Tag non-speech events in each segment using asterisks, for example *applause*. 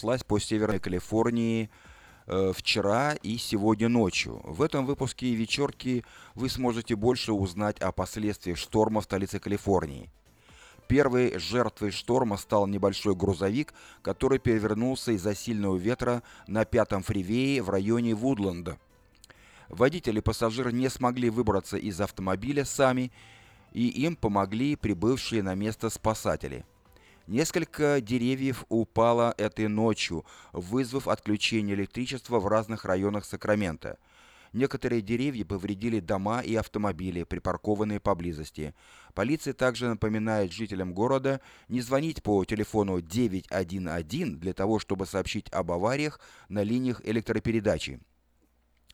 прошлась по Северной Калифорнии э, вчера и сегодня ночью. В этом выпуске вечерки вы сможете больше узнать о последствиях шторма в столице Калифорнии. Первой жертвой шторма стал небольшой грузовик, который перевернулся из-за сильного ветра на пятом фривее в районе Вудленда. Водитель и пассажир не смогли выбраться из автомобиля сами, и им помогли прибывшие на место спасатели. Несколько деревьев упало этой ночью, вызвав отключение электричества в разных районах Сакрамента. Некоторые деревья повредили дома и автомобили, припаркованные поблизости. Полиция также напоминает жителям города не звонить по телефону 911 для того, чтобы сообщить об авариях на линиях электропередачи.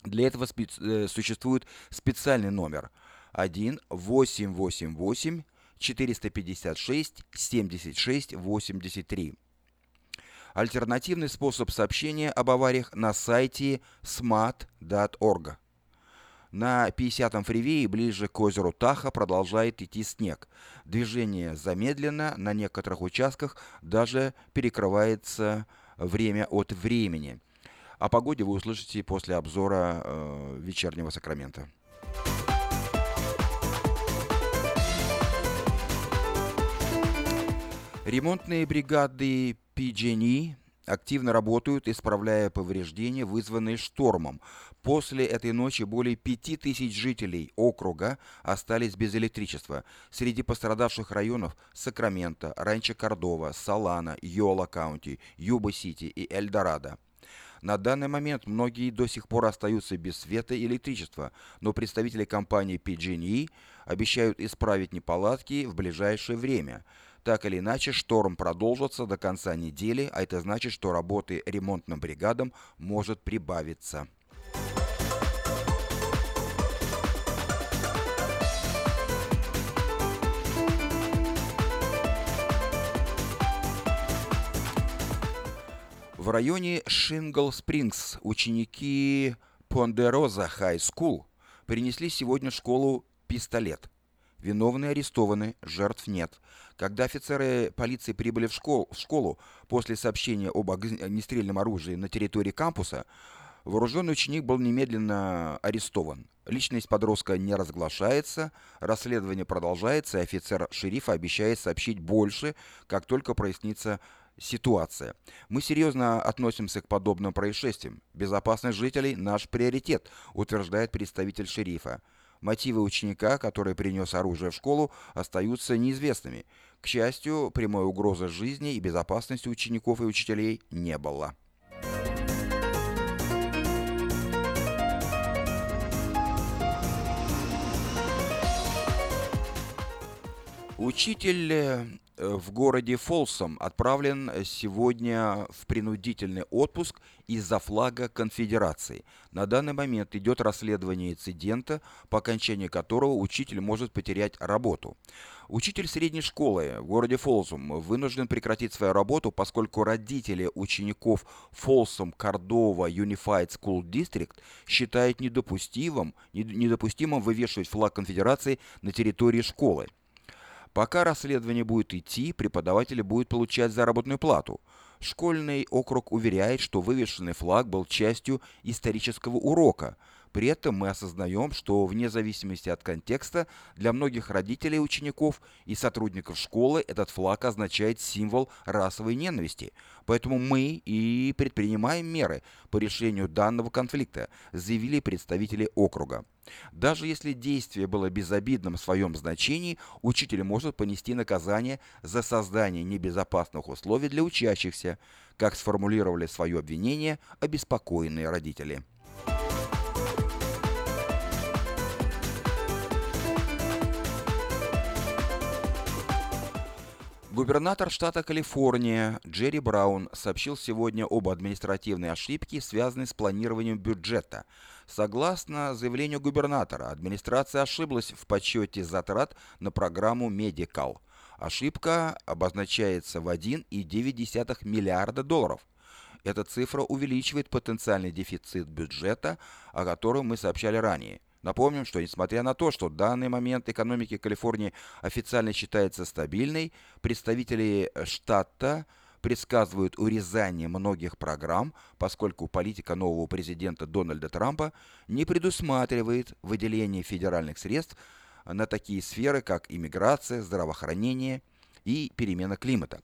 Для этого спец... Э, существует специальный номер 1 888 456 76 83. Альтернативный способ сообщения об авариях на сайте smart.org. На 50-м фривее ближе к озеру Таха продолжает идти снег. Движение замедлено, на некоторых участках даже перекрывается время от времени. О погоде вы услышите после обзора э, вечернего Сакрамента. Ремонтные бригады PG&E активно работают, исправляя повреждения, вызванные штормом. После этой ночи более 5000 жителей округа остались без электричества. Среди пострадавших районов Сакраменто, Ранчо Кордова, Салана, Йола Каунти, Юба-Сити и Эльдорадо. На данный момент многие до сих пор остаются без света и электричества, но представители компании PG&E обещают исправить неполадки в ближайшее время – так или иначе, шторм продолжится до конца недели, а это значит, что работы ремонтным бригадам может прибавиться. В районе Шингл Спрингс ученики Ponderosa High School принесли сегодня в школу пистолет – Виновные арестованы, жертв нет. Когда офицеры полиции прибыли в школу, в школу после сообщения об огнестрельном оружии на территории кампуса, вооруженный ученик был немедленно арестован. Личность подростка не разглашается, расследование продолжается, и офицер шерифа обещает сообщить больше, как только прояснится ситуация. Мы серьезно относимся к подобным происшествиям. Безопасность жителей – наш приоритет, утверждает представитель шерифа. Мотивы ученика, который принес оружие в школу, остаются неизвестными. К счастью, прямой угрозы жизни и безопасности учеников и учителей не было. Учитель э, в городе Фолсом отправлен сегодня в принудительный отпуск из-за флага конфедерации. На данный момент идет расследование инцидента, по окончании которого учитель может потерять работу. Учитель средней школы в городе Фолсом вынужден прекратить свою работу, поскольку родители учеников Фолсом Кордова Unified School District считают недопустимым, недопустимым вывешивать флаг конфедерации на территории школы. Пока расследование будет идти, преподаватели будут получать заработную плату. Школьный округ уверяет, что вывешенный флаг был частью исторического урока. При этом мы осознаем, что вне зависимости от контекста, для многих родителей учеников и сотрудников школы этот флаг означает символ расовой ненависти. Поэтому мы и предпринимаем меры по решению данного конфликта, заявили представители округа. Даже если действие было безобидным в своем значении, учитель может понести наказание за создание небезопасных условий для учащихся, как сформулировали свое обвинение обеспокоенные родители. Губернатор штата Калифорния Джерри Браун сообщил сегодня об административной ошибке, связанной с планированием бюджета. Согласно заявлению губернатора, администрация ошиблась в подсчете затрат на программу Medical. Ошибка обозначается в 1,9 миллиарда долларов. Эта цифра увеличивает потенциальный дефицит бюджета, о котором мы сообщали ранее. Напомним, что несмотря на то, что в данный момент экономики Калифорнии официально считается стабильной, представители штата предсказывают урезание многих программ, поскольку политика нового президента Дональда Трампа не предусматривает выделение федеральных средств на такие сферы, как иммиграция, здравоохранение и перемена климата.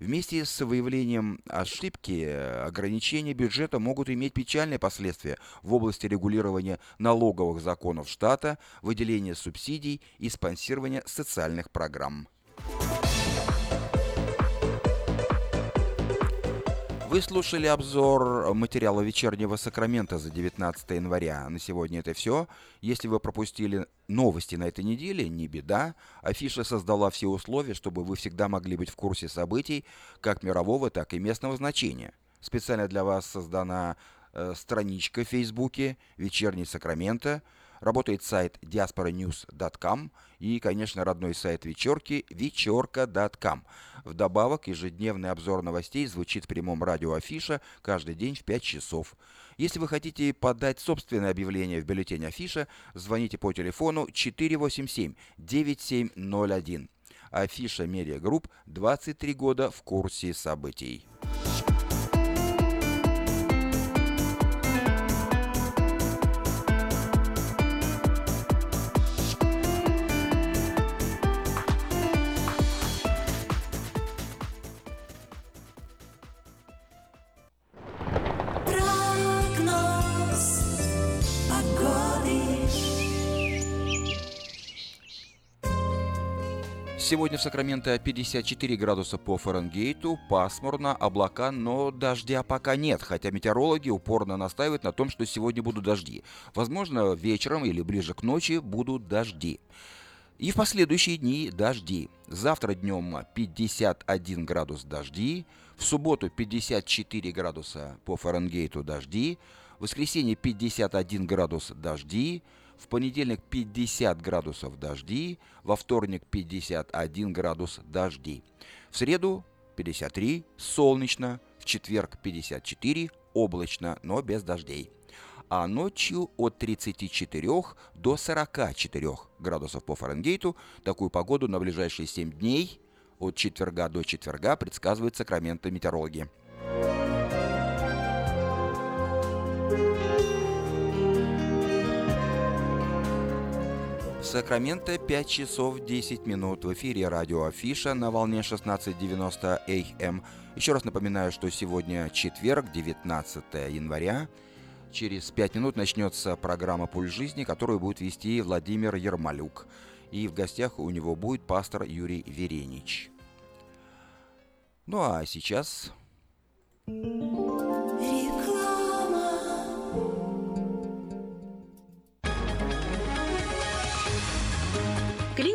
Вместе с выявлением ошибки ограничения бюджета могут иметь печальные последствия в области регулирования налоговых законов штата, выделения субсидий и спонсирования социальных программ. Вы слушали обзор материала вечернего Сакрамента за 19 января. На сегодня это все. Если вы пропустили новости на этой неделе, не беда. Афиша создала все условия, чтобы вы всегда могли быть в курсе событий как мирового, так и местного значения. Специально для вас создана э, страничка в Фейсбуке «Вечерний Сакраменто», Работает сайт diasporanews.com и, конечно, родной сайт вечерки вечерка.com. Вдобавок, ежедневный обзор новостей звучит в прямом радио Афиша каждый день в 5 часов. Если вы хотите подать собственное объявление в бюллетень Афиша, звоните по телефону 487-9701. Афиша Media Group 23 года в курсе событий. Сегодня в Сакраменто 54 градуса по Фаренгейту, пасмурно, облака, но дождя пока нет, хотя метеорологи упорно настаивают на том, что сегодня будут дожди. Возможно, вечером или ближе к ночи будут дожди. И в последующие дни дожди. Завтра днем 51 градус дожди, в субботу 54 градуса по Фаренгейту дожди, в воскресенье 51 градус дожди, в понедельник 50 градусов дожди, во вторник 51 градус дожди. В среду 53 солнечно, в четверг 54 облачно, но без дождей. А ночью от 34 до 44 градусов по Фаренгейту. Такую погоду на ближайшие 7 дней от четверга до четверга предсказывают Сакраменто метеорологи. Сакраменто 5 часов 10 минут. В эфире радио Афиша на волне 16.90 АМ. Еще раз напоминаю, что сегодня четверг, 19 января. Через 5 минут начнется программа «Пуль жизни», которую будет вести Владимир Ермолюк. И в гостях у него будет пастор Юрий Веренич. Ну а сейчас...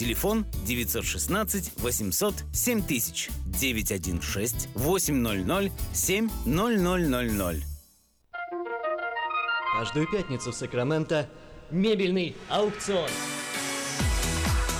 Телефон 916 800 7000 916 800 7000. Каждую пятницу в Сакраменто мебельный аукцион.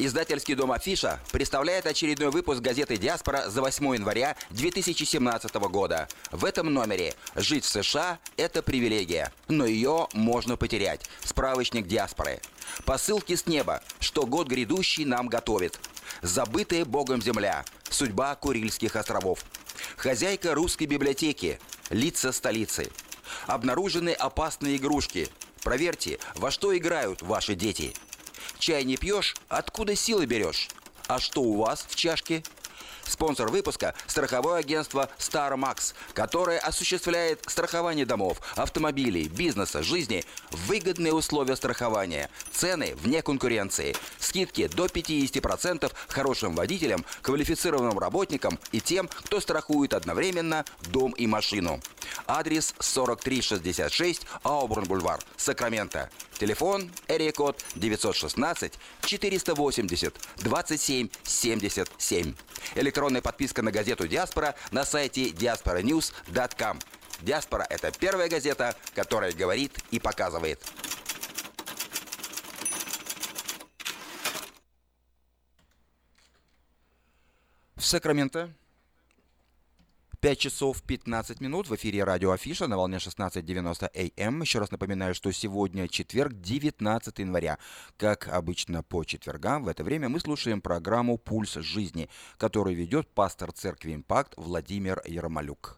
Издательский дом «Афиша» представляет очередной выпуск газеты «Диаспора» за 8 января 2017 года. В этом номере «Жить в США – это привилегия, но ее можно потерять». Справочник «Диаспоры». Посылки с неба, что год грядущий нам готовит. Забытая Богом земля. Судьба Курильских островов. Хозяйка русской библиотеки. Лица столицы. Обнаружены опасные игрушки. Проверьте, во что играют ваши дети. Чай не пьешь, откуда силы берешь? А что у вас в чашке? Спонсор выпуска – страховое агентство StarMax, которое осуществляет страхование домов, автомобилей, бизнеса, жизни выгодные условия страхования, цены вне конкуренции, скидки до 50% хорошим водителям, квалифицированным работникам и тем, кто страхует одновременно дом и машину. Адрес 4366 Аубурн-Бульвар, Сакраменто. Телефон код 916 480 27 77. Электронная подписка на газету «Диаспора» на сайте diasporanews.com. «Диаспора» — это первая газета, которая говорит и показывает. В Сакраменто 5 часов 15 минут в эфире радио Афиша на волне 16.90 АМ. Еще раз напоминаю, что сегодня четверг, 19 января. Как обычно по четвергам, в это время мы слушаем программу «Пульс жизни», которую ведет пастор церкви «Импакт» Владимир Ермолюк.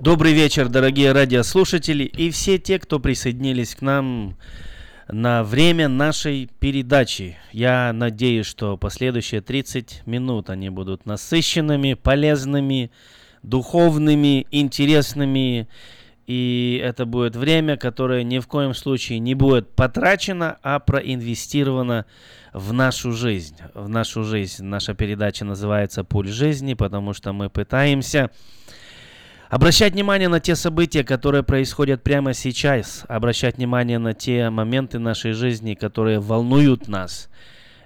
Добрый вечер, дорогие радиослушатели и все те, кто присоединились к нам на время нашей передачи. Я надеюсь, что последующие 30 минут они будут насыщенными, полезными, духовными, интересными. И это будет время, которое ни в коем случае не будет потрачено, а проинвестировано в нашу жизнь. В нашу жизнь. Наша передача называется «Пуль жизни», потому что мы пытаемся Обращать внимание на те события, которые происходят прямо сейчас. Обращать внимание на те моменты нашей жизни, которые волнуют нас.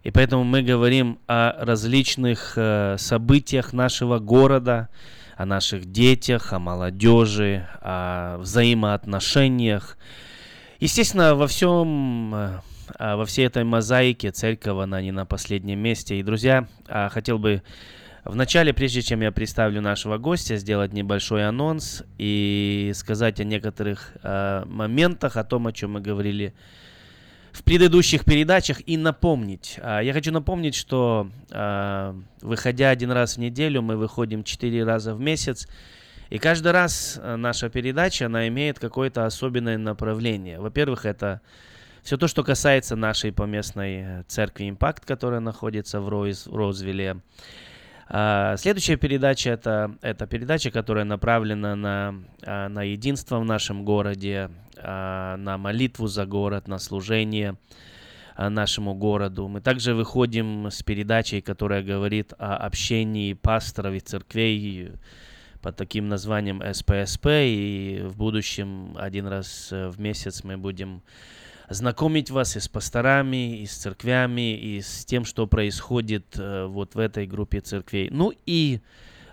И поэтому мы говорим о различных э, событиях нашего города, о наших детях, о молодежи, о взаимоотношениях. Естественно, во всем, э, а, во всей этой мозаике церковь, она не на последнем месте. И, друзья, а, хотел бы Вначале, прежде чем я представлю нашего гостя, сделать небольшой анонс и сказать о некоторых э, моментах, о том, о чем мы говорили в предыдущих передачах, и напомнить. Э, я хочу напомнить, что э, выходя один раз в неделю, мы выходим четыре раза в месяц. И каждый раз наша передача, она имеет какое-то особенное направление. Во-первых, это все то, что касается нашей поместной церкви «Импакт», которая находится в, Роуз, в Роузвилле. А, следующая передача это, это передача, которая направлена на, а, на единство в нашем городе, а, на молитву за город, на служение нашему городу. Мы также выходим с передачей, которая говорит о общении пасторов и церквей под таким названием СПСП. И в будущем один раз в месяц мы будем знакомить вас и с пасторами, и с церквями, и с тем, что происходит э, вот в этой группе церквей. Ну и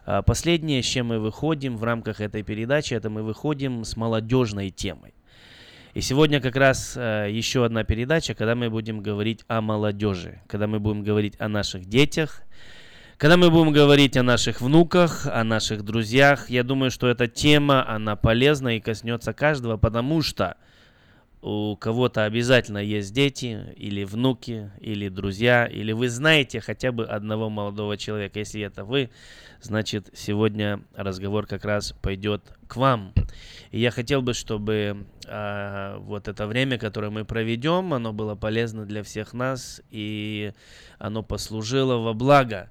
э, последнее, с чем мы выходим в рамках этой передачи, это мы выходим с молодежной темой. И сегодня как раз э, еще одна передача, когда мы будем говорить о молодежи, когда мы будем говорить о наших детях, когда мы будем говорить о наших внуках, о наших друзьях. Я думаю, что эта тема, она полезна и коснется каждого, потому что у кого-то обязательно есть дети, или внуки, или друзья, или вы знаете хотя бы одного молодого человека. Если это вы, значит, сегодня разговор как раз пойдет к вам. И я хотел бы, чтобы э, вот это время, которое мы проведем, оно было полезно для всех нас, и оно послужило во благо.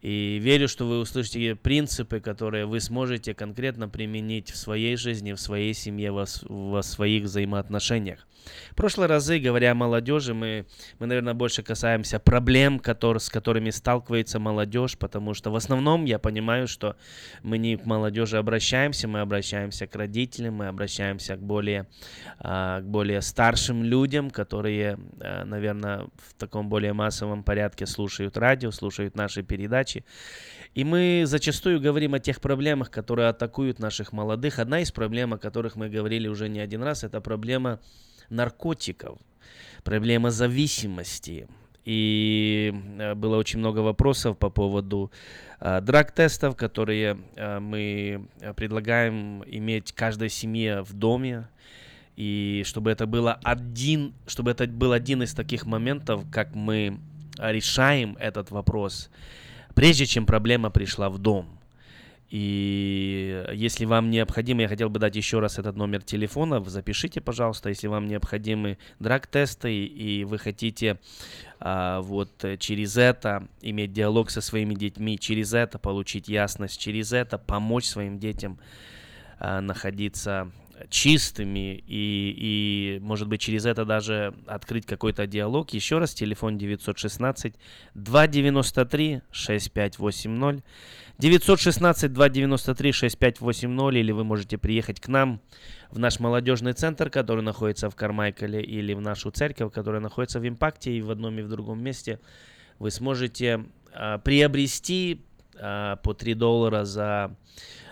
И верю, что вы услышите принципы, которые вы сможете конкретно применить в своей жизни, в своей семье, во, во своих взаимоотношениях. В прошлые разы, говоря о молодежи, мы, мы наверное, больше касаемся проблем, которые, с которыми сталкивается молодежь, потому что в основном я понимаю, что мы не к молодежи обращаемся, мы обращаемся к родителям, мы обращаемся к более, а, к более старшим людям, которые, а, наверное, в таком более массовом порядке слушают радио, слушают наши передачи. И мы зачастую говорим о тех проблемах, которые атакуют наших молодых. Одна из проблем, о которых мы говорили уже не один раз, это проблема наркотиков, проблема зависимости. И э, было очень много вопросов по поводу э, драг-тестов, которые э, мы предлагаем иметь каждой семье в доме. И чтобы это было один, чтобы это был один из таких моментов, как мы решаем этот вопрос, прежде чем проблема пришла в дом. И если вам необходимо, я хотел бы дать еще раз этот номер телефона, запишите, пожалуйста, если вам необходимы драг-тесты и вы хотите а, вот через это иметь диалог со своими детьми, через это получить ясность, через это помочь своим детям а, находиться чистыми и, и, может быть, через это даже открыть какой-то диалог. Еще раз, телефон 916 293 6580. 916-293-6580, или вы можете приехать к нам в наш молодежный центр, который находится в Кармайкале, или в нашу церковь, которая находится в Импакте, и в одном и в другом месте. Вы сможете а, приобрести а, по 3 доллара за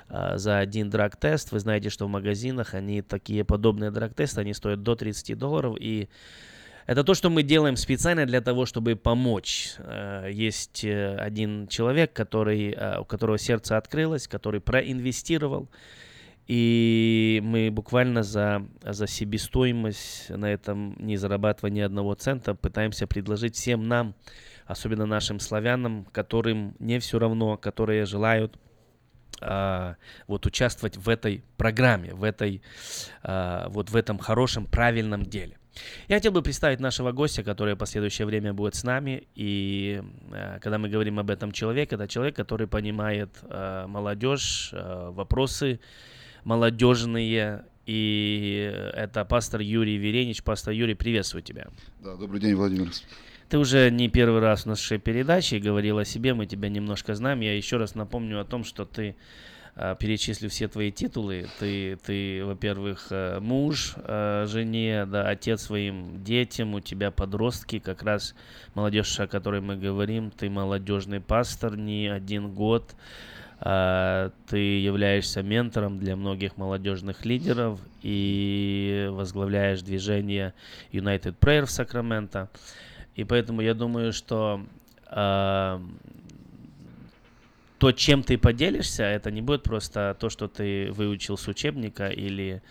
за один драг-тест. Вы знаете, что в магазинах они такие подобные драг-тесты, они стоят до 30 долларов. И это то, что мы делаем специально для того, чтобы помочь. Э, есть э, один человек, который, э, у которого сердце открылось, который проинвестировал. И мы буквально за, за себестоимость на этом, не зарабатывая ни одного цента, пытаемся предложить всем нам, особенно нашим славянам, которым не все равно, которые желают а, вот участвовать в этой программе, в этой, а, вот в этом хорошем, правильном деле. Я хотел бы представить нашего гостя, который в последующее время будет с нами. И э, когда мы говорим об этом человеке, это человек, который понимает молодежь, вопросы молодежные. И это пастор Юрий Веренич. Пастор Юрий, приветствую тебя. Да, добрый день, Владимир. Ты уже не первый раз в нашей передаче говорил о себе, мы тебя немножко знаем. Я еще раз напомню о том, что ты а, перечислю все твои титулы. Ты, ты во-первых, э, муж э, жене, да, отец своим детям, у тебя подростки, как раз молодежь, о которой мы говорим, ты молодежный пастор не один год. А, ты являешься ментором для многих молодежных лидеров и возглавляешь движение United Prayer в Сакраменто. И поэтому я думаю, что э, то, чем ты поделишься, это не будет просто то, что ты выучил с учебника или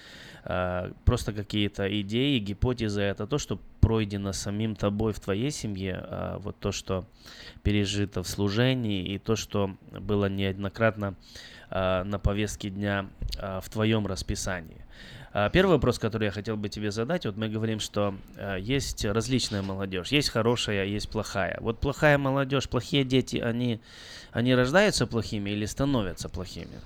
э, просто какие-то идеи, гипотезы. Это то, что пройдено самим тобой в твоей семье, э, вот то, что пережито в служении и то, что было неоднократно э, на повестке дня э, в твоем расписании. Первый вопрос, который я хотел бы тебе задать, вот мы говорим, что есть различная молодежь, есть хорошая, есть плохая. Вот плохая молодежь, плохие дети, они они рождаются плохими или становятся плохими?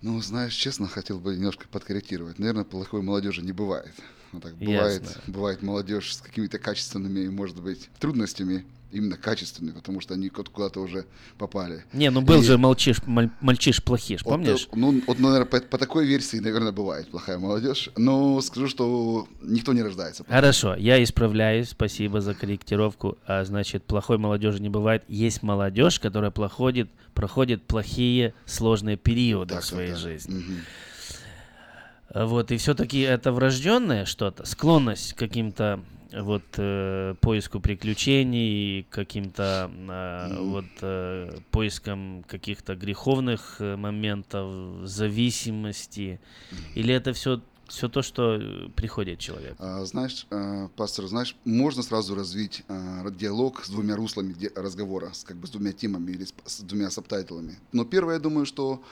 Ну, знаешь, честно, хотел бы немножко подкорректировать. Наверное, плохой молодежи не бывает. Вот так бывает, бывает молодежь с какими-то качественными, может быть, трудностями, именно качественные, потому что они куда-то уже попали. Не, ну был и... же молчиш, маль, мальчиш плохиш, помнишь? Вот, ну, вот, наверное, по, по такой версии, наверное, бывает плохая молодежь, но скажу, что никто не рождается. Плохим. Хорошо, я исправляюсь, спасибо за корректировку. А, значит, плохой молодежи не бывает. Есть молодежь, которая проходит, проходит плохие, сложные периоды так, в своей да. жизни. Угу. Вот, и все-таки это врожденное что-то, склонность к каким-то вот э, поиску приключений, каким-то э, вот э, поиском каких-то греховных э, моментов, зависимости, или это все все то, что э, приходит человек. А, знаешь, а, пастор, знаешь, можно сразу развить диалог с двумя руслами разговора, с, как бы с двумя темами или с, с двумя subtitle ами. Но первое, я думаю, что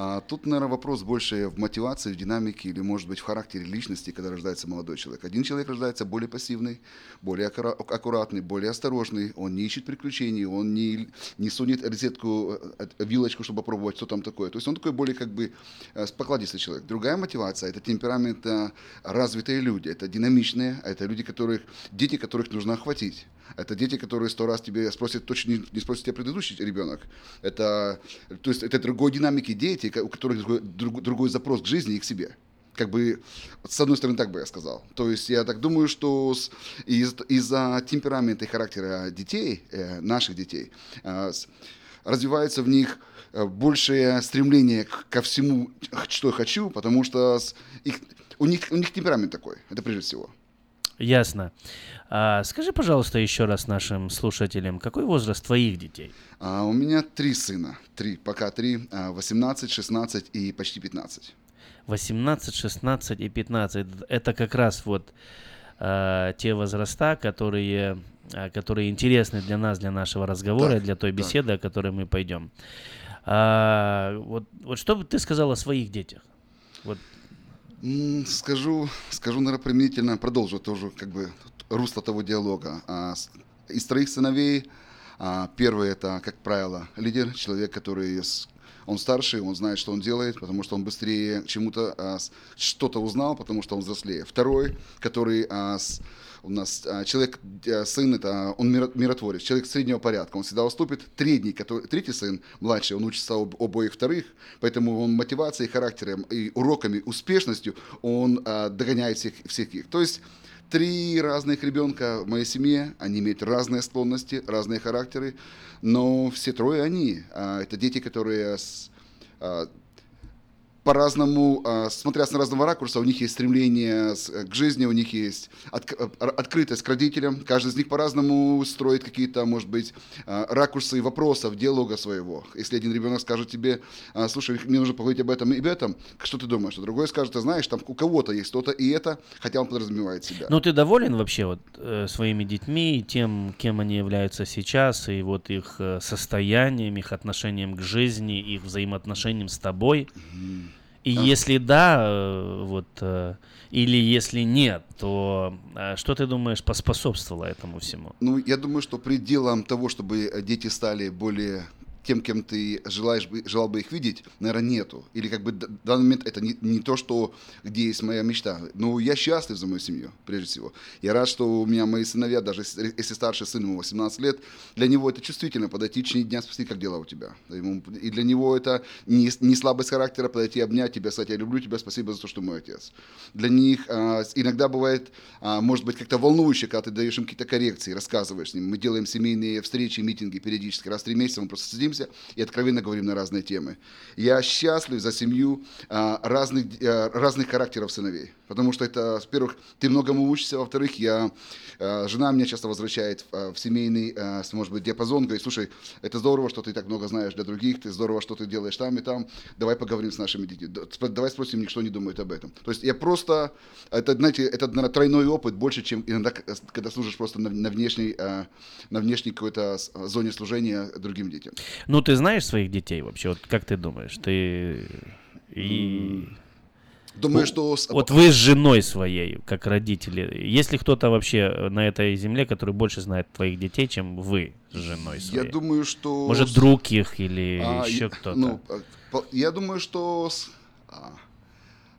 а тут, наверное, вопрос больше в мотивации, в динамике или, может быть, в характере личности, когда рождается молодой человек. Один человек рождается более пассивный, более аккуратный, более осторожный, он не ищет приключений, он не, не сунет розетку, э, вилочку, чтобы попробовать, что там такое. То есть он такой более как бы э, покладистый человек. Другая мотивация – это темперамент э, развитые люди, это динамичные, это люди, которых, дети, которых нужно охватить. Это дети, которые сто раз тебе спросят, точно не, не спросит тебя предыдущий ребенок. Это, то есть это другой динамики дети, у которых другой, друг, другой запрос к жизни и к себе как бы, с одной стороны, так бы я сказал. То есть я так думаю, что из, из-за темперамента и характера детей, э, наших детей, э, развивается в них э, большее стремление ко всему, что я хочу, потому что их, у, них, у них темперамент такой, это прежде всего. Ясно. А, скажи, пожалуйста, еще раз нашим слушателям, какой возраст твоих детей? А, у меня три сына. Три, пока три. 18, 16 и почти 15. 18, 16 и 15. Это как раз вот а, те возраста, которые, а, которые интересны для нас, для нашего разговора, так, для той беседы, так. о которой мы пойдем. А, вот, вот что бы ты сказал о своих детях? Вот Скажу, скажу, наверное, применительно, продолжу тоже как бы русло того диалога. А, из троих сыновей а, первый это, как правило, лидер, человек, который он старший, он знает, что он делает, потому что он быстрее чему-то а, что-то узнал, потому что он взрослее. Второй, который у нас а, человек, а, сын, это он миротворец, человек среднего порядка, он всегда уступит. Третий, который, третий сын, младший, он учится об, обоих вторых, поэтому он мотивацией, характером и уроками, успешностью он а, догоняет всех, всех их. То есть три разных ребенка в моей семье, они имеют разные склонности, разные характеры, но все трое они, а, это дети, которые по-разному, а, смотря с разного ракурса, у них есть стремление к жизни, у них есть от, открытость к родителям. Каждый из них по-разному строит какие-то, может быть, а, ракурсы вопросов, диалога своего. Если один ребенок скажет тебе, а, слушай, мне нужно поговорить об этом и об этом, что ты думаешь? А другой скажет, ты знаешь, там у кого-то есть то-то и это, хотя он подразумевает себя. Ну, ты доволен вообще вот э, своими детьми, тем, кем они являются сейчас, и вот их э, состоянием, их отношением к жизни, их взаимоотношением с тобой? Mm-hmm. И да. если да, э, вот, э, или если нет, то э, что ты думаешь поспособствовало этому всему? Ну, я думаю, что пределом того, чтобы дети стали более тем, кем ты желаешь, желал бы их видеть, наверное, нету. Или как бы в данный момент это не, не то, что, где есть моя мечта. Но я счастлив за мою семью, прежде всего. Я рад, что у меня мои сыновья, даже если старший сын ему 18 лет, для него это чувствительно подойти в течение дня спросить, как дела у тебя. И для него это не, не слабость характера подойти, обнять тебя, сказать, я люблю тебя, спасибо за то, что мой отец. Для них а, иногда бывает, а, может быть, как-то волнующе, когда ты даешь им какие-то коррекции, рассказываешь с ним. Мы делаем семейные встречи, митинги периодически. Раз в три месяца мы просто садимся садимся и откровенно говорим на разные темы. Я счастлив за семью а, разных, а, разных характеров сыновей. Потому что это, во-первых, ты многому учишься, во-вторых, я, а, жена меня часто возвращает в, семейный, может быть, диапазон, говорит, слушай, это здорово, что ты так много знаешь для других, ты здорово, что ты делаешь там и там, давай поговорим с нашими детьми, давай спросим, никто не думает об этом. То есть я просто, это, знаете, это, наверное, тройной опыт больше, чем иногда, когда служишь просто на, на внешней, на внешней какой-то зоне служения другим детям. Ну, ты знаешь своих детей вообще? Вот как ты думаешь? Ты и... Думаю, что... Вот вы с женой своей, как родители, есть ли кто-то вообще на этой земле, который больше знает твоих детей, чем вы с женой своей? Я думаю, что... Может, друг их или а, еще кто-то? Ну, я думаю, что... А,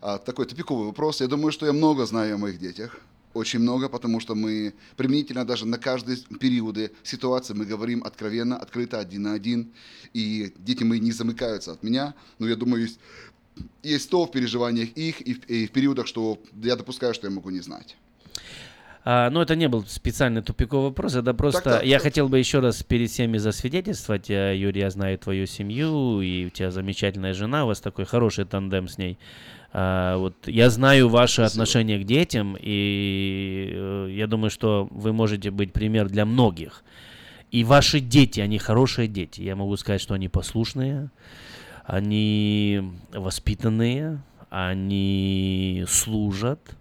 а, такой тупиковый вопрос. Я думаю, что я много знаю о моих детях очень много, потому что мы применительно даже на каждые периоды ситуации мы говорим откровенно, открыто, один на один, и дети мои не замыкаются от меня, но я думаю, есть, есть то в переживаниях их и в, и в периодах, что я допускаю, что я могу не знать. А, ну, это не был специальный тупиковый вопрос, это просто... Так, так, я так. хотел бы еще раз перед всеми засвидетельствовать, э, Юрий, я знаю твою семью, и у тебя замечательная жена, у вас такой хороший тандем с ней. А, вот я знаю ваше Спасибо. отношение к детям, и э, я думаю, что вы можете быть пример для многих. И ваши дети, они хорошие дети. Я могу сказать, что они послушные, они воспитанные, они служат,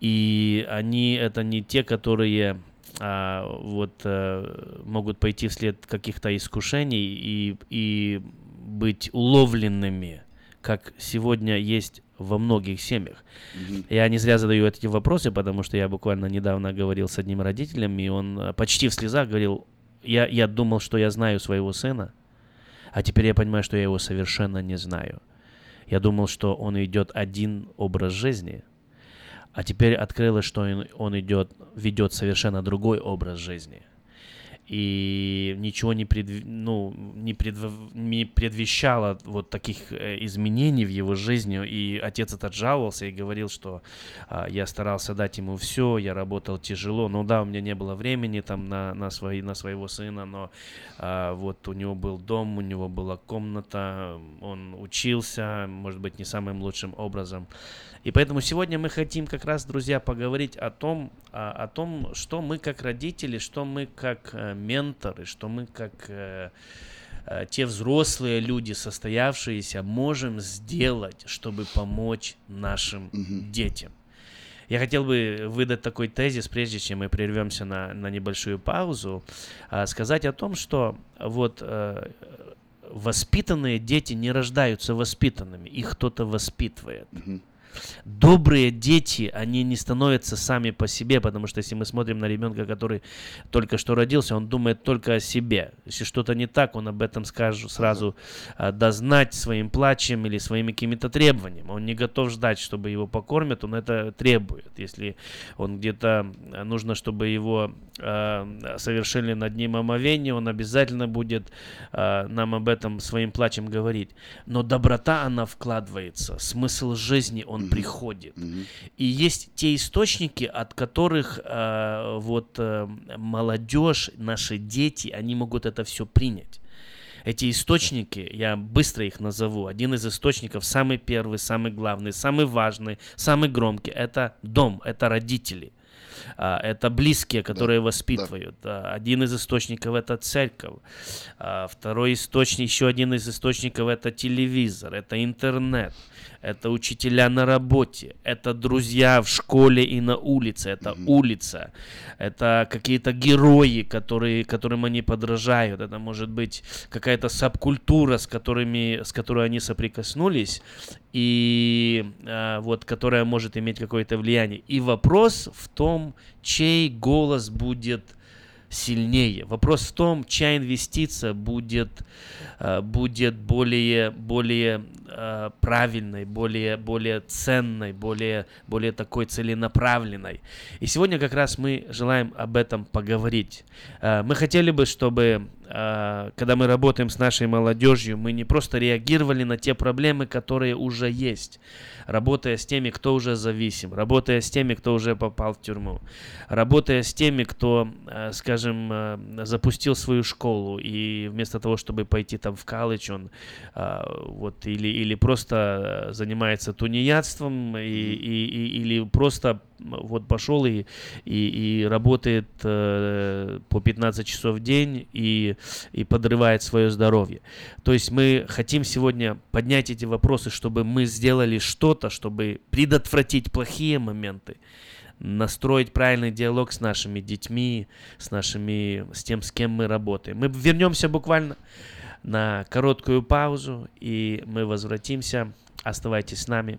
и они это не те, которые а, вот а, могут пойти вслед каких-то искушений и, и быть уловленными как сегодня есть во многих семьях. Mm-hmm. Я не зря задаю эти вопросы, потому что я буквально недавно говорил с одним родителем, и он э, почти в слезах говорил, я, я думал, что я знаю своего сына, а теперь я понимаю, что я его совершенно не знаю. Я думал, что он идет один образ жизни, а теперь открылось, что он, он идет, ведет совершенно другой образ жизни – и ничего не, пред, ну, не, пред, не предвещало вот таких э, изменений в его жизни. И отец этот жаловался и говорил, что а, я старался дать ему все, я работал тяжело. Ну да, у меня не было времени там на, на, свои, на своего сына, но а, вот у него был дом, у него была комната, он учился, может быть, не самым лучшим образом. И поэтому сегодня мы хотим как раз, друзья, поговорить о том, о, о том, что мы как родители, что мы как э, менторы, что мы как э, э, те взрослые люди, состоявшиеся, можем сделать, чтобы помочь нашим детям. Я хотел бы выдать такой тезис, прежде чем мы прервемся на, на небольшую паузу, э, сказать о том, что вот э, воспитанные дети не рождаются воспитанными, их кто-то воспитывает. Mm-hmm. Добрые дети, они не становятся сами по себе, потому что если мы смотрим на ребенка, который только что родился, он думает только о себе. Если что-то не так, он об этом скажет сразу а, дознать своим плачем или своими какими-то требованиями. Он не готов ждать, чтобы его покормят, он это требует. Если он где-то а, нужно, чтобы его э, совершили над ним омовение, он обязательно будет э, нам об этом своим плачем говорить. Но доброта, она вкладывается, смысл жизни, он mm-hmm. приходит. Mm-hmm. И есть те источники, от которых э, вот э, молодежь, наши дети, они могут это все принять. Эти источники, я быстро их назову, один из источников, самый первый, самый главный, самый важный, самый громкий, это дом, это родители. А, это близкие, которые да, воспитывают. Да. Один из источников это церковь. А, второй источник, еще один из источников это телевизор, это интернет это учителя на работе, это друзья в школе и на улице, это mm-hmm. улица, это какие-то герои, которые, которым они подражают, это может быть какая-то субкультура, с, которыми, с которой они соприкоснулись, и э, вот которая может иметь какое-то влияние. И вопрос в том, чей голос будет сильнее. Вопрос в том, чья инвестиция будет, э, будет более, более э, правильной, более, более ценной, более, более такой целенаправленной. И сегодня как раз мы желаем об этом поговорить. Э, мы хотели бы, чтобы когда мы работаем с нашей молодежью, мы не просто реагировали на те проблемы, которые уже есть, работая с теми, кто уже зависим, работая с теми, кто уже попал в тюрьму, работая с теми, кто, а, скажем, а, запустил свою школу и вместо того, чтобы пойти там в колледж, он вот или или просто занимается тунеядством и, и, и или просто вот пошел и, и, и работает э, по 15 часов в день и, и подрывает свое здоровье. То есть мы хотим сегодня поднять эти вопросы, чтобы мы сделали что-то, чтобы предотвратить плохие моменты, настроить правильный диалог с нашими детьми, с нашими, с тем, с кем мы работаем. Мы вернемся буквально на короткую паузу, и мы возвратимся. Оставайтесь с нами.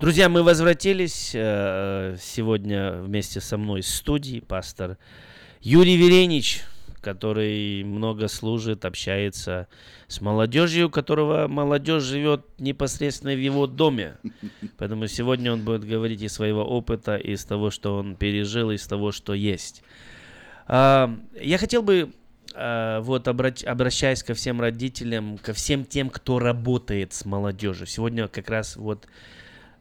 Друзья, мы возвратились э, сегодня вместе со мной в студии пастор Юрий Веренич, который много служит, общается с молодежью, у которого молодежь живет непосредственно в его доме. Поэтому сегодня он будет говорить из своего опыта, из того, что он пережил, из того, что есть. А, я хотел бы, а, вот обращаясь ко всем родителям, ко всем тем, кто работает с молодежью. Сегодня как раз вот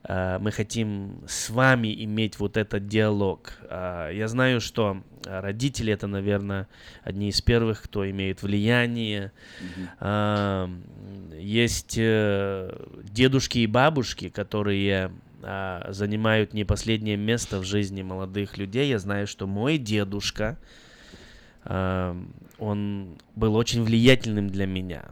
мы хотим с вами иметь вот этот диалог. Э, я знаю, что родители это, наверное, одни из первых, кто имеет влияние. Mm-hmm. Есть дедушки и бабушки, которые занимают не последнее место в жизни молодых людей. Я знаю, что мой дедушка, он был очень влиятельным для меня.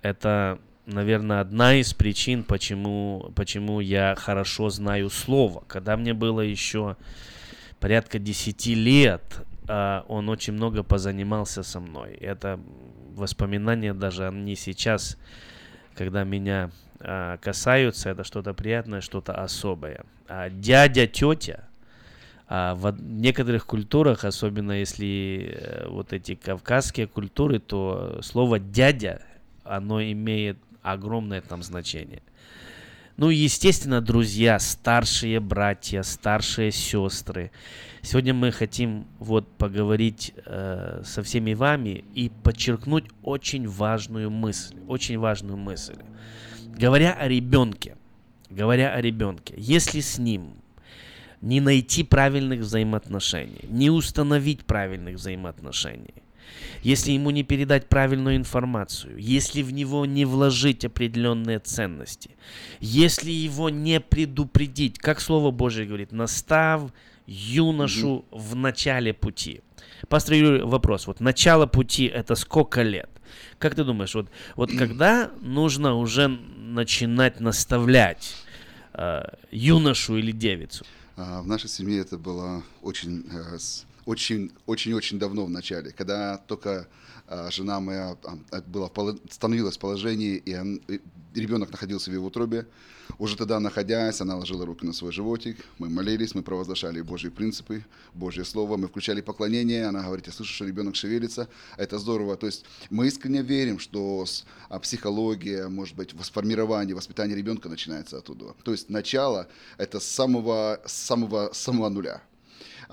Это наверное, одна из причин, почему, почему я хорошо знаю слово. Когда мне было еще порядка 10 лет, а, он очень много позанимался со мной. Это воспоминания даже они сейчас, когда меня а, касаются, это что-то приятное, что-то особое. А дядя, тетя, в некоторых культурах, особенно если э, вот эти кавказские культуры, то слово дядя, оно имеет огромное там значение. Ну и, естественно, друзья, старшие братья, старшие сестры. Сегодня мы хотим вот поговорить э, со всеми вами и подчеркнуть очень важную мысль, очень важную мысль. Говоря о ребенке, говоря о ребенке, если с ним не найти правильных взаимоотношений, не установить правильных взаимоотношений, если ему не передать правильную информацию, если в него не вложить определенные ценности, если его не предупредить, как Слово Божье говорит, настав юношу mm-hmm. в начале пути. Пастор Юрий, вопрос. Вот начало пути это сколько лет? Как ты думаешь, вот, вот *clears throat* когда нужно уже начинать наставлять э, юношу или девицу? А, в нашей семье это было очень э, очень-очень-очень давно в начале, когда только а, жена моя а, была, становилась в положении, и, он, и ребенок находился в его утробе. Уже тогда, находясь, она ложила руки на свой животик, мы молились, мы провозглашали Божьи принципы, Божье Слово, мы включали поклонение, она говорит, я слышу, что ребенок шевелится, это здорово. То есть мы искренне верим, что а, психология, может быть, сформирование, воспитание ребенка начинается оттуда. То есть начало – это с самого, самого, самого нуля.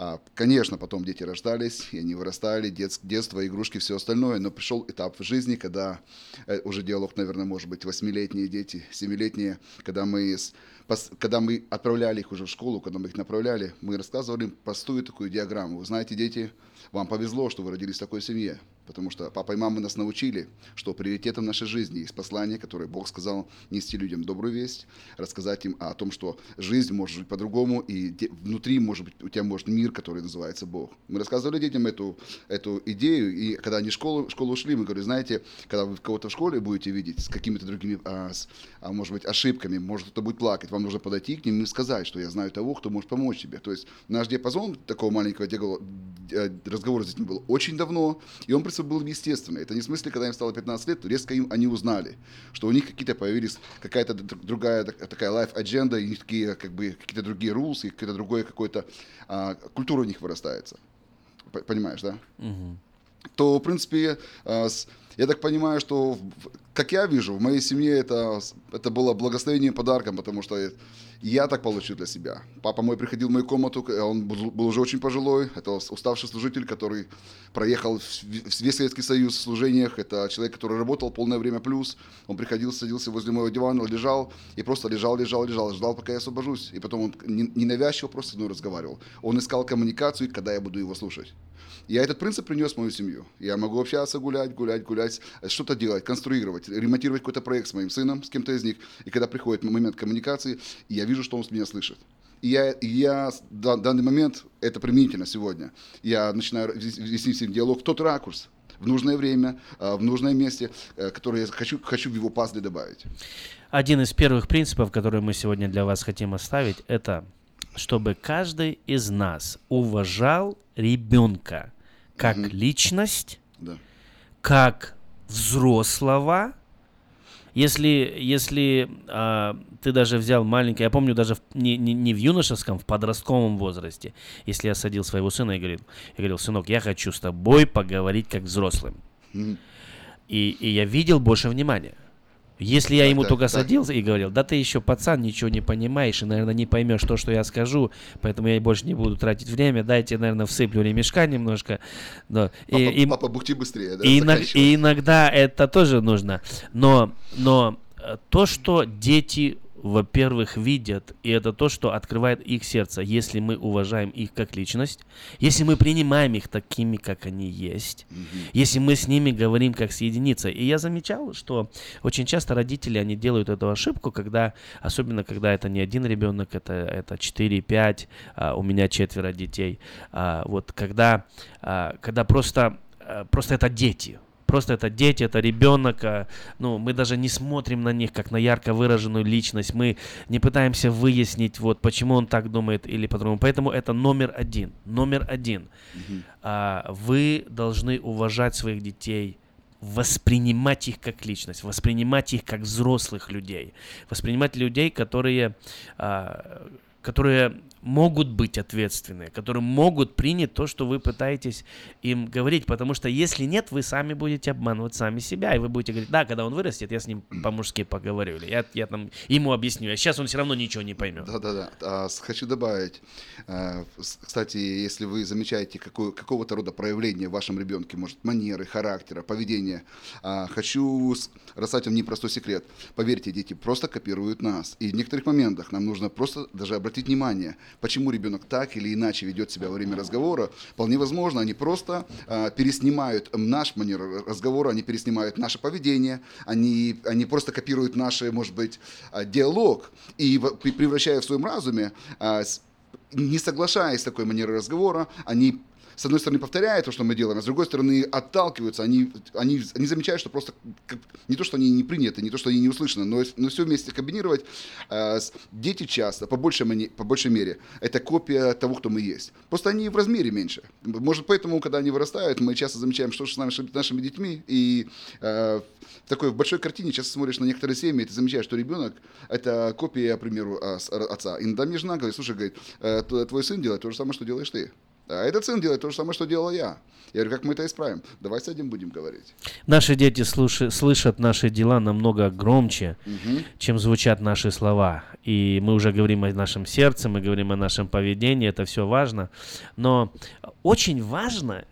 А, конечно, потом дети рождались, и они вырастали, детс, детство, игрушки, все остальное, но пришел этап в жизни, когда э, уже диалог, наверное, может быть, восьмилетние дети, семилетние, когда мы, когда мы отправляли их уже в школу, когда мы их направляли, мы рассказывали им простую такую диаграмму. Вы знаете, дети, вам повезло, что вы родились в такой семье. Потому что папа и мама нас научили, что приоритетом нашей жизни есть послание, которое Бог сказал нести людям добрую весть, рассказать им о том, что жизнь может быть по-другому, и внутри, может быть, у тебя может мир, который называется Бог. Мы рассказывали детям эту, эту идею, и когда они в школу, в школу ушли, мы говорили, знаете, когда вы кого-то в школе будете видеть с какими-то другими, а, с, а, может быть, ошибками, может кто-то будет плакать, вам нужно подойти к ним и сказать, что я знаю того, кто может помочь тебе. То есть наш диапазон такого маленького э, разговора с детьми был очень давно, и он принципе, было естественно. Это не в смысле, когда им стало 15 лет, резко им они узнали, что у них какие-то появились, какая-то другая такая agenda, и у них такие, как бы, какие-то другие rules, и какая-то другая какой-то а, культура у них вырастается. Понимаешь, да? Угу. То, в принципе, а, я так понимаю, что, как я вижу, в моей семье это, это было благословением подарком, потому что я так получил для себя. Папа мой приходил в мою комнату, он был уже очень пожилой, это уставший служитель, который проехал весь Советский Союз в служениях, это человек, который работал полное время плюс, он приходил, садился возле моего дивана, лежал, и просто лежал, лежал, лежал, ждал, пока я освобожусь, и потом он ненавязчиво просто со мной разговаривал. Он искал коммуникацию, когда я буду его слушать. Я этот принцип принес в мою семью. Я могу общаться, гулять, гулять, гулять, что-то делать, конструировать, ремонтировать какой-то проект с моим сыном, с кем-то из них. И когда приходит момент коммуникации, я вижу, что он меня слышит. И я, я данный момент, это применительно сегодня, я начинаю вести с ним диалог в тот ракурс, в нужное время, а, в нужное месте, э, которое я хочу, хочу в его пазле добавить. Один из первых принципов, которые мы сегодня для вас хотим оставить, это чтобы каждый из нас уважал ребенка как угу. личность, да. как взрослого. Если, если а, ты даже взял маленький, я помню даже в, не, не, не в юношеском, в подростковом возрасте, если я садил своего сына и говорил, я говорил, сынок, я хочу с тобой поговорить как взрослым. Mm. И, и я видел больше внимания. Если я ему так, только так. садился и говорил, да ты еще пацан, ничего не понимаешь и, наверное, не поймешь то, что я скажу, поэтому я больше не буду тратить время, дайте, наверное, всыплю ремешка немножко. Но, папа, и, папа, бухти быстрее, да? И, иног, и иногда это тоже нужно. Но, но э, то, что дети во-первых, видят, и это то, что открывает их сердце, если мы уважаем их как личность, если мы принимаем их такими, как они есть, mm-hmm. если мы с ними говорим как с единицей. И я замечал, что очень часто родители, они делают эту ошибку, когда, особенно когда это не один ребенок, это, это 4-5, а, у меня четверо детей, а, вот когда, а, когда просто, а, просто это дети, просто это дети, это ребенок, а, ну, мы даже не смотрим на них как на ярко выраженную личность, мы не пытаемся выяснить, вот, почему он так думает или по-другому. Поэтому это номер один, номер один. Mm-hmm. А, вы должны уважать своих детей, воспринимать их как личность, воспринимать их как взрослых людей, воспринимать людей, которые, а, которые могут быть ответственные, которые могут принять то, что вы пытаетесь им говорить, потому что если нет, вы сами будете обманывать сами себя, и вы будете говорить, да, когда он вырастет, я с ним *clears throat* по-мужски поговорю, или я, я там ему объясню, а сейчас он все равно ничего не поймет. Да-да-да, а, хочу добавить, а, кстати, если вы замечаете какое, какого-то рода проявление в вашем ребенке, может, манеры, характера, поведения, а, хочу рассказать вам непростой секрет. Поверьте, дети просто копируют нас, и в некоторых моментах нам нужно просто даже обратить внимание – почему ребенок так или иначе ведет себя во время разговора, вполне возможно, они просто э, переснимают наш манер разговора, они переснимают наше поведение, они, они просто копируют наш, может быть, э, диалог. И превращая в своем разуме, э, не соглашаясь с такой манерой разговора, они с одной стороны, повторяют то, что мы делаем, а с другой стороны, отталкиваются. Они, они, они замечают, что просто как, не то, что они не приняты, не то, что они не услышаны, но, но все вместе комбинировать. Э, дети часто, по большей, по большей мере, это копия того, кто мы есть. Просто они в размере меньше. Может, поэтому, когда они вырастают, мы часто замечаем, что с нашими, нашими детьми. И э, в такой в большой картине часто смотришь на некоторые семьи, и ты замечаешь, что ребенок – это копия, к примеру, отца. Иногда мне жена говорит, слушай, говорит, «Э, твой сын делает то же самое, что делаешь ты. А этот сын делает то же самое, что делал я. Я говорю, как мы это исправим? Давай сядем, будем говорить. Наши дети слушай, слышат наши дела намного громче, угу. чем звучат наши слова. И мы уже говорим о нашем сердце, мы говорим о нашем поведении, это все важно. Но очень важно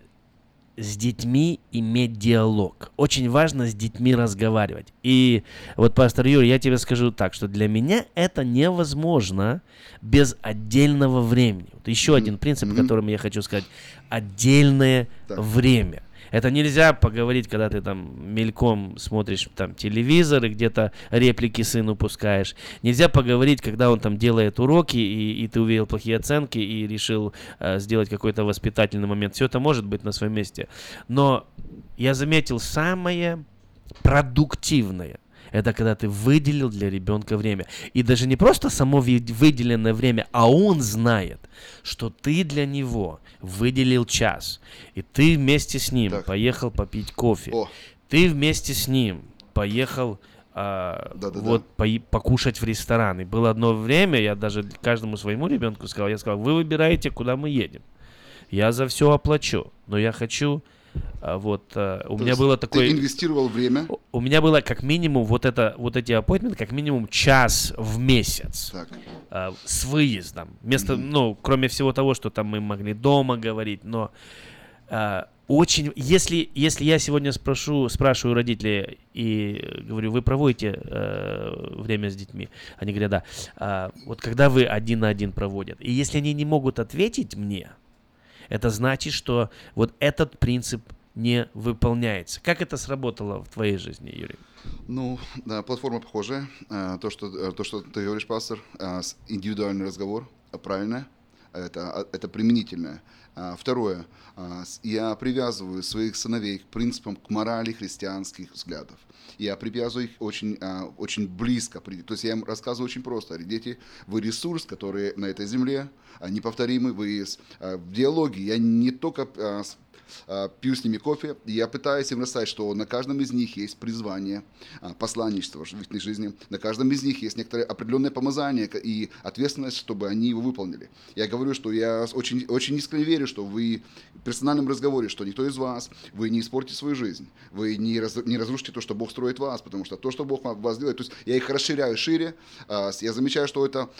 с детьми иметь диалог. Очень важно с детьми разговаривать. И вот, пастор Юрий, я тебе скажу так, что для меня это невозможно без отдельного времени. Вот еще mm-hmm. один принцип, mm-hmm. которым я хочу сказать. Отдельное так. время. Это нельзя поговорить, когда ты там мельком смотришь там телевизор и где-то реплики сыну пускаешь. Нельзя поговорить, когда он там делает уроки и, и ты увидел плохие оценки и решил э, сделать какой-то воспитательный момент. Все это может быть на своем месте. Но я заметил самое продуктивное это когда ты выделил для ребенка время. И даже не просто само выделенное время, а он знает, что ты для него выделил час. И ты вместе с ним так. поехал попить кофе. О. Ты вместе с ним поехал а, да, да, вот да. По, покушать в ресторан. И было одно время, я даже каждому своему ребенку сказал, я сказал, вы выбираете, куда мы едем. Я за все оплачу, но я хочу вот а, у То меня было такое. Ты инвестировал время. У меня было как минимум вот это вот эти аппойтменты как минимум час в месяц так. А, с выездом. Вместо, mm-hmm. ну, кроме всего того, что там мы могли дома говорить, но очень, если если я сегодня спрошу спрашиваю родителей и говорю, вы проводите э, время с детьми, они говорят, да. А, вот когда вы один на один проводят, и если они не могут ответить мне, это значит, что вот этот принцип не выполняется. Как это сработало в твоей жизни, Юрий? Ну, да, платформа похожая. А, то, что, э, то, что ты говоришь, пастор, а, индивидуальный разговор, а, правильно, это, это применительное. Второе, я привязываю своих сыновей к принципам, к морали христианских взглядов. Я привязываю их очень, очень близко. То есть я им рассказываю очень просто. Дети, вы ресурс, который на этой земле, неповторимый, вы в диалоге. Я не только а, пью с ними кофе, и я пытаюсь им рассказать, что на каждом из них есть призвание, а, посланничество в их жизни, на каждом из них есть некоторое определенное помазание и ответственность, чтобы они его выполнили. Я говорю, что я очень, очень искренне верю, что вы в персональном разговоре, что никто из вас, вы не испортите свою жизнь, вы не, раз, не разрушите то, что Бог строит вас, потому что то, что Бог вас делает, то есть я их расширяю шире, а, я замечаю, что это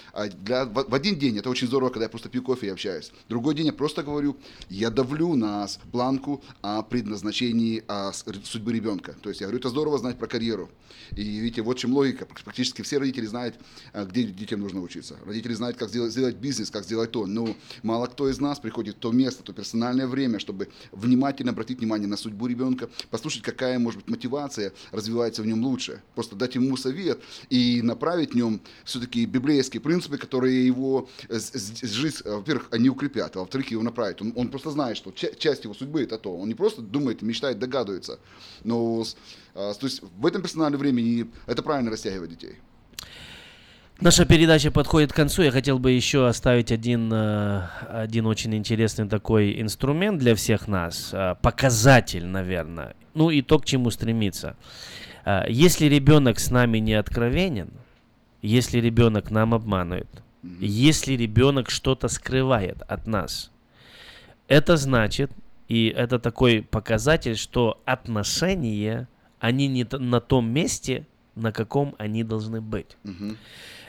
для, в один день, это очень здорово, когда я просто пью кофе и общаюсь. Другой день я просто говорю, я давлю нас планку о предназначении о судьбы ребенка. То есть я говорю, это здорово знать про карьеру. И видите, вот чем логика. Практически все родители знают, а, где детям нужно учиться. Родители знают, как сделать, сделать бизнес, как сделать то. Но мало кто из нас приходит в то место, то персональное время, чтобы внимательно обратить внимание на судьбу ребенка, послушать, какая может быть мотивация развивается в нем лучше. Просто дать ему совет и направить в нем все-таки библейские принципы, которые его э, жизнь, во-первых, они укрепят, а во-вторых, его направят. Он, он просто знает, что часть его судьбы судьбы то. Он не просто думает, мечтает, догадывается. Но а, то есть в этом персональном времени это правильно растягивать детей. Наша передача подходит к концу. Я хотел бы еще оставить один, э, один очень интересный такой инструмент для всех нас. Э, показатель, наверное. Ну и то, к чему стремиться. Э, если ребенок с нами не откровенен, если ребенок нам обманывает, если ребенок что-то скрывает от нас, это значит, и это такой показатель, что отношения, они не на том месте, на каком они должны быть. Угу.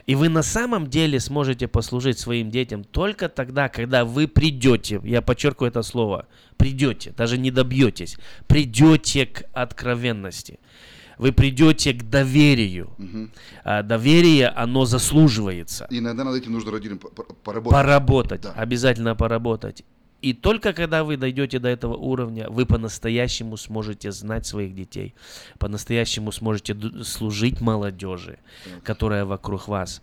И вы на самом деле сможете послужить своим детям только тогда, когда вы придете, я подчеркиваю это слово, придете, даже не добьетесь, придете к откровенности. Вы придете к доверию. Угу. А доверие, оно заслуживается. И иногда над этим нужно родителям поработать. Поработать, да. обязательно поработать. И только когда вы дойдете до этого уровня, вы по-настоящему сможете знать своих детей, по-настоящему сможете служить молодежи, которая вокруг вас.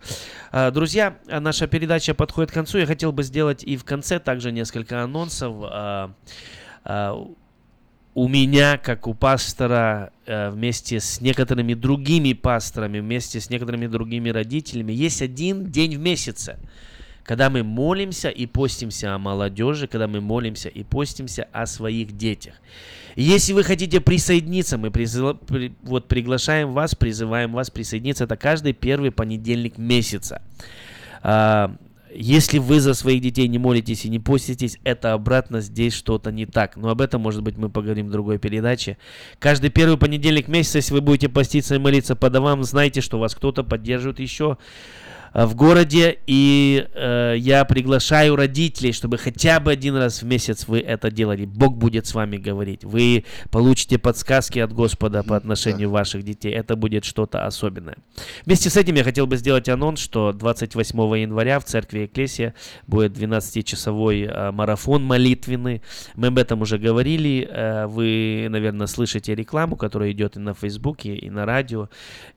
А, друзья, наша передача подходит к концу. Я хотел бы сделать и в конце также несколько анонсов. А, а, у меня, как у пастора, э, вместе с некоторыми другими пасторами, вместе с некоторыми другими родителями, есть один день в месяце – когда мы молимся и постимся о молодежи, когда мы молимся и постимся о своих детях. Если вы хотите присоединиться, мы призыв... вот приглашаем вас, призываем вас присоединиться. Это каждый первый понедельник месяца. А, если вы за своих детей не молитесь и не поститесь, это обратно здесь что-то не так. Но об этом, может быть, мы поговорим в другой передаче. Каждый первый понедельник месяца, если вы будете поститься и молиться по домам, знайте, что вас кто-то поддерживает еще в городе, и э, я приглашаю родителей, чтобы хотя бы один раз в месяц вы это делали. Бог будет с вами говорить. Вы получите подсказки от Господа по отношению ваших детей. Это будет что-то особенное. Вместе с этим я хотел бы сделать анонс, что 28 января в церкви Экклесия будет 12-часовой э, марафон молитвенный. Мы об этом уже говорили. Э, вы, наверное, слышите рекламу, которая идет и на Фейсбуке, и на радио,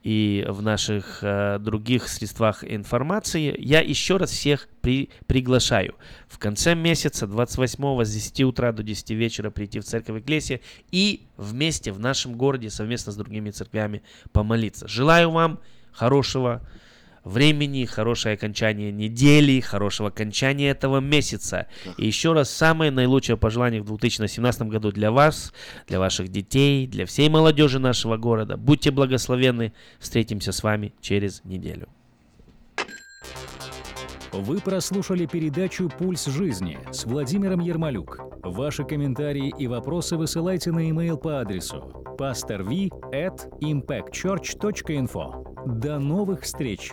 и в наших э, других средствах информации информации, я еще раз всех при, приглашаю в конце месяца, 28 с 10 утра до 10 вечера прийти в церковь Эклесия и вместе в нашем городе совместно с другими церквями помолиться. Желаю вам хорошего времени, хорошее окончание недели, хорошего окончания этого месяца. И еще раз самое наилучшее пожелание в 2017 году для вас, для ваших детей, для всей молодежи нашего города. Будьте благословенны. Встретимся с вами через неделю. Вы прослушали передачу «Пульс жизни» с Владимиром Ермолюк. Ваши комментарии и вопросы высылайте на e-mail по адресу pastorv at impactchurch.info. До новых встреч!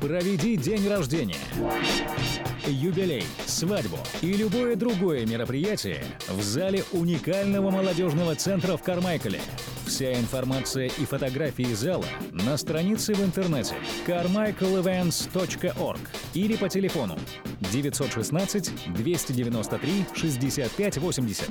Проведи день рождения, юбилей, свадьбу и любое другое мероприятие в зале уникального молодежного центра в Кармайкале – Вся информация и фотографии зала на странице в интернете carmichaelevents.org или по телефону 916 293 6580.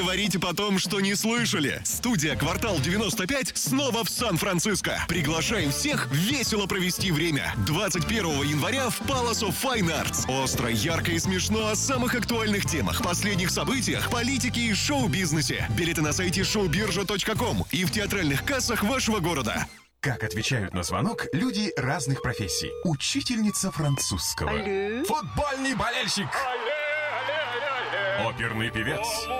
Говорите потом, что не слышали. Студия «Квартал 95» снова в Сан-Франциско. Приглашаем всех весело провести время. 21 января в Palace of Fine Arts. Остро, ярко и смешно о самых актуальных темах, последних событиях, политике и шоу-бизнесе. Билеты на сайте showbirja.com и в театральных кассах вашего города. Как отвечают на звонок люди разных профессий. Учительница французского. Алле. Футбольный болельщик. Алле, алле, алле, Оперный певец. Алло.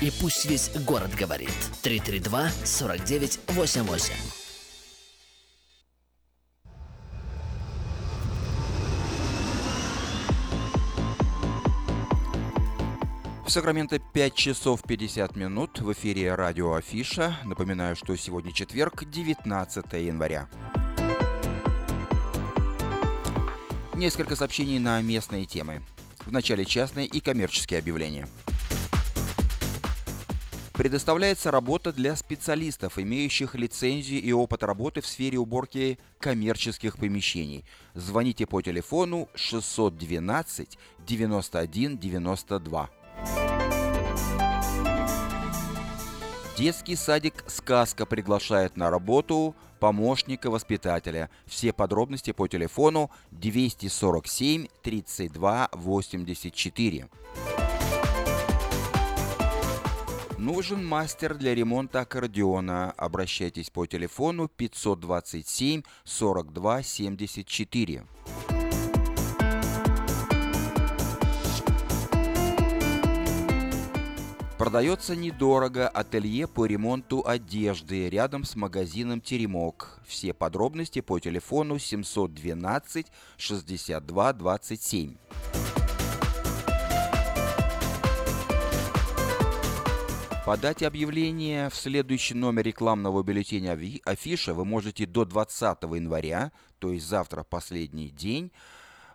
И пусть весь город говорит. 332 49 88. В Сакраменто 5 часов 50 минут в эфире радио Афиша. Напоминаю, что сегодня четверг, 19 января. Несколько сообщений на местные темы. В начале частные и коммерческие объявления. Предоставляется работа для специалистов, имеющих лицензию и опыт работы в сфере уборки коммерческих помещений. Звоните по телефону 612 91 92. Детский садик «Сказка» приглашает на работу помощника воспитателя. Все подробности по телефону 247 32 84. Нужен мастер для ремонта аккордеона. Обращайтесь по телефону 527 42 74. Продается недорого ателье по ремонту одежды рядом с магазином «Теремок». Все подробности по телефону 712 62 27. Подать объявление в следующий номер рекламного бюллетеня «Афиша» вы можете до 20 января, то есть завтра последний день,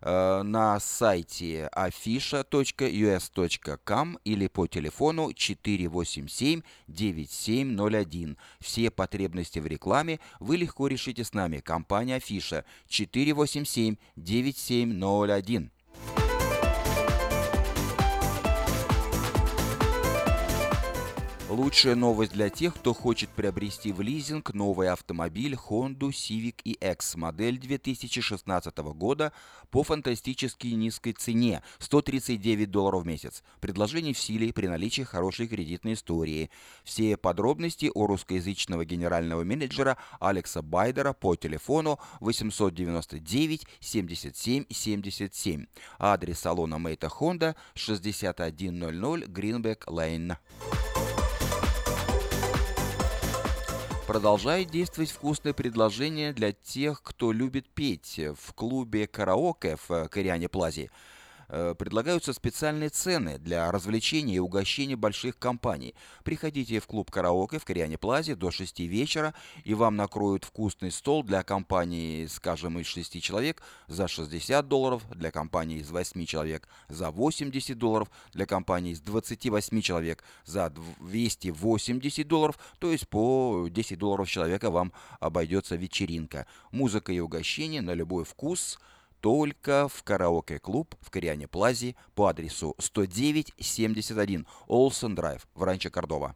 Э, на сайте afisha.us.com или по телефону 487-9701. Все потребности в рекламе вы легко решите с нами. Компания Афиша 487-9701. Лучшая новость для тех, кто хочет приобрести в лизинг новый автомобиль Honda Civic EX модель 2016 года по фантастически низкой цене – 139 долларов в месяц. Предложение в силе при наличии хорошей кредитной истории. Все подробности у русскоязычного генерального менеджера Алекса Байдера по телефону 899 77 77. Адрес салона Мейта Honda 6100 Greenback Lane. Продолжает действовать вкусное предложение для тех, кто любит петь в клубе караоке в Кориане Плазе. Э, предлагаются специальные цены для развлечения и угощения больших компаний. Приходите в клуб караоке в Кориане Плазе до 6 вечера, и вам накроют вкусный стол для компании, скажем, из 6 человек за 60 долларов, для компании из 8 человек за 80 долларов, для компании из 28 человек за 280 долларов, то есть по 10 долларов человека вам обойдется вечеринка. Музыка и угощение на любой вкус – только в караоке-клуб в Кориане Плазе по адресу 10971 Олсен Драйв в Ранчо Кордова.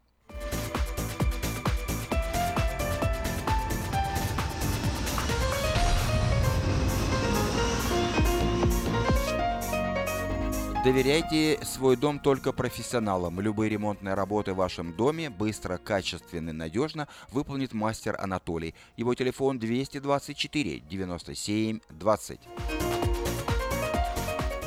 Доверяйте свой дом только профессионалам. Любые ремонтные работы в вашем доме быстро, качественно и надежно выполнит мастер Анатолий. Его телефон 224 97 20.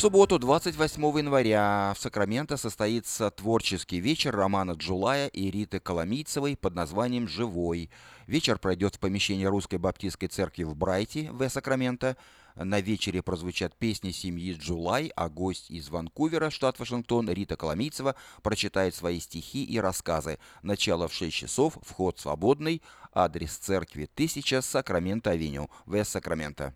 В субботу, 28 января, в Сакраменто состоится творческий вечер Романа Джулая и Риты Коломийцевой под названием «Живой». Вечер пройдет в помещении Русской Баптистской церкви в Брайте, в Сакраменто. На вечере прозвучат песни семьи Джулай, а гость из Ванкувера, штат Вашингтон, Рита Коломийцева, прочитает свои стихи и рассказы. Начало в 6 часов, вход свободный, адрес церкви 1000 Сакраменто-авеню, в Сакраменто.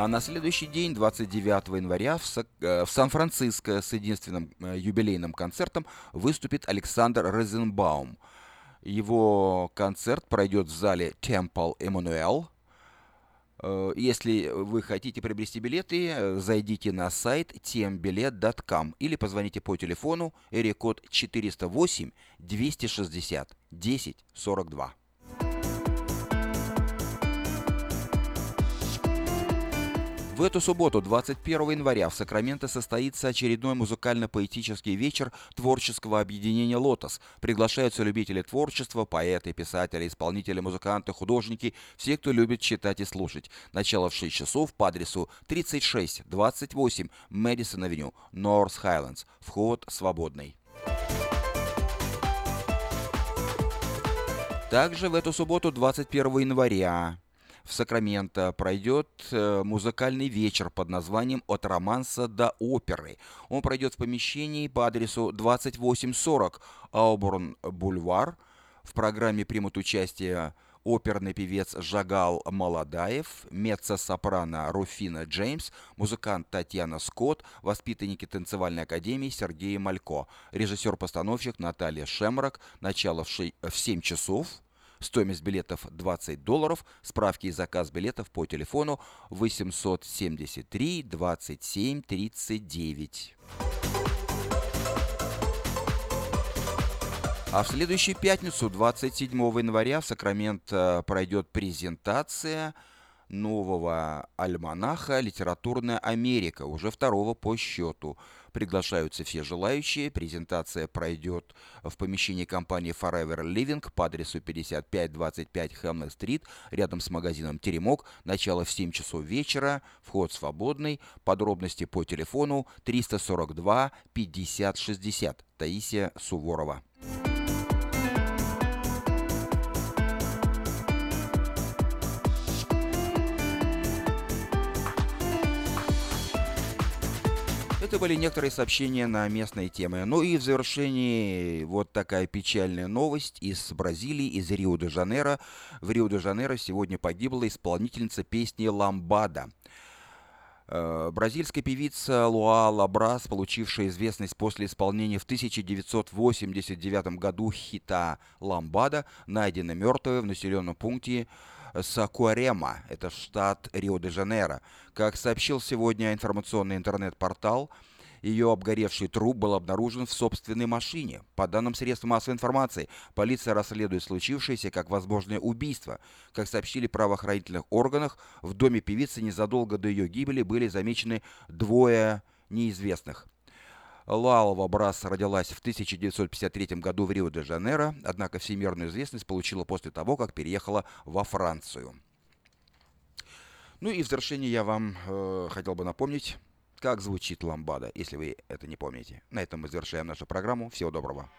А на следующий день, 29 января, в, э, в Сан-Франциско с единственным э, юбилейным концертом выступит Александр Розенбаум. Его концерт пройдет в зале Temple Emmanuel. Э, если вы хотите приобрести билеты, зайдите на сайт tmbilet.com или позвоните по телефону код 408 260 10 42. В эту субботу, 21 января, в Сакраменто состоится очередной музыкально-поэтический вечер творческого объединения «Лотос». Приглашаются любители творчества, поэты, писатели, исполнители, музыканты, художники, все, кто любит читать и слушать. Начало в 6 часов по адресу 3628 Мэдисон-авеню, Норс Хайлендс. Вход свободный. Также в эту субботу, 21 января, в Сакраменто пройдет э, музыкальный вечер под названием «От романса до оперы». Он пройдет в помещении по адресу 2840 Ауборн Бульвар. В программе примут участие оперный певец Жагал Молодаев, меццо-сопрано Руфина Джеймс, музыкант Татьяна Скотт, воспитанники танцевальной академии Сергей Малько, режиссер-постановщик Наталья Шемрак, начало в, ши- в 7 часов, Стоимость билетов 20 долларов. Справки и заказ билетов по телефону 873 27 39. А в следующую пятницу, 27 января, в Сакраменто пройдет презентация нового альманаха «Литературная Америка», уже второго по счету. Приглашаются все желающие. Презентация пройдет в помещении компании Forever Living по адресу 5525 Хэмлет-стрит, рядом с магазином «Теремок». Начало в 7 часов вечера. Вход свободный. Подробности по телефону 342 50 60. Таисия Суворова. Это были некоторые сообщения на местные темы. Ну и в завершении вот такая печальная новость из Бразилии, из Рио-де-Жанейро. В Рио-де-Жанейро сегодня погибла исполнительница песни «Ламбада». Э, Бразильская певица Луа Лабрас, получившая известность после исполнения в 1989 году хита «Ламбада», найдена мертвой в населенном пункте Сакуарема, это штат Рио-де-Жанейро. Как сообщил сегодня информационный интернет-портал, ее обгоревший труп был обнаружен в собственной машине. По данным средств массовой информации, полиция расследует случившееся как возможное убийство. Как сообщили правоохранительных органах, в доме певицы незадолго до ее гибели были замечены двое неизвестных. Лалова Брас родилась в 1953 году в Рио-де-Жанейро, однако всемирную известность получила после того, как переехала во Францию. Ну и в завершение я вам э, хотел бы напомнить, как звучит ламбада, если вы это не помните. На этом мы завершаем нашу программу. Всего доброго.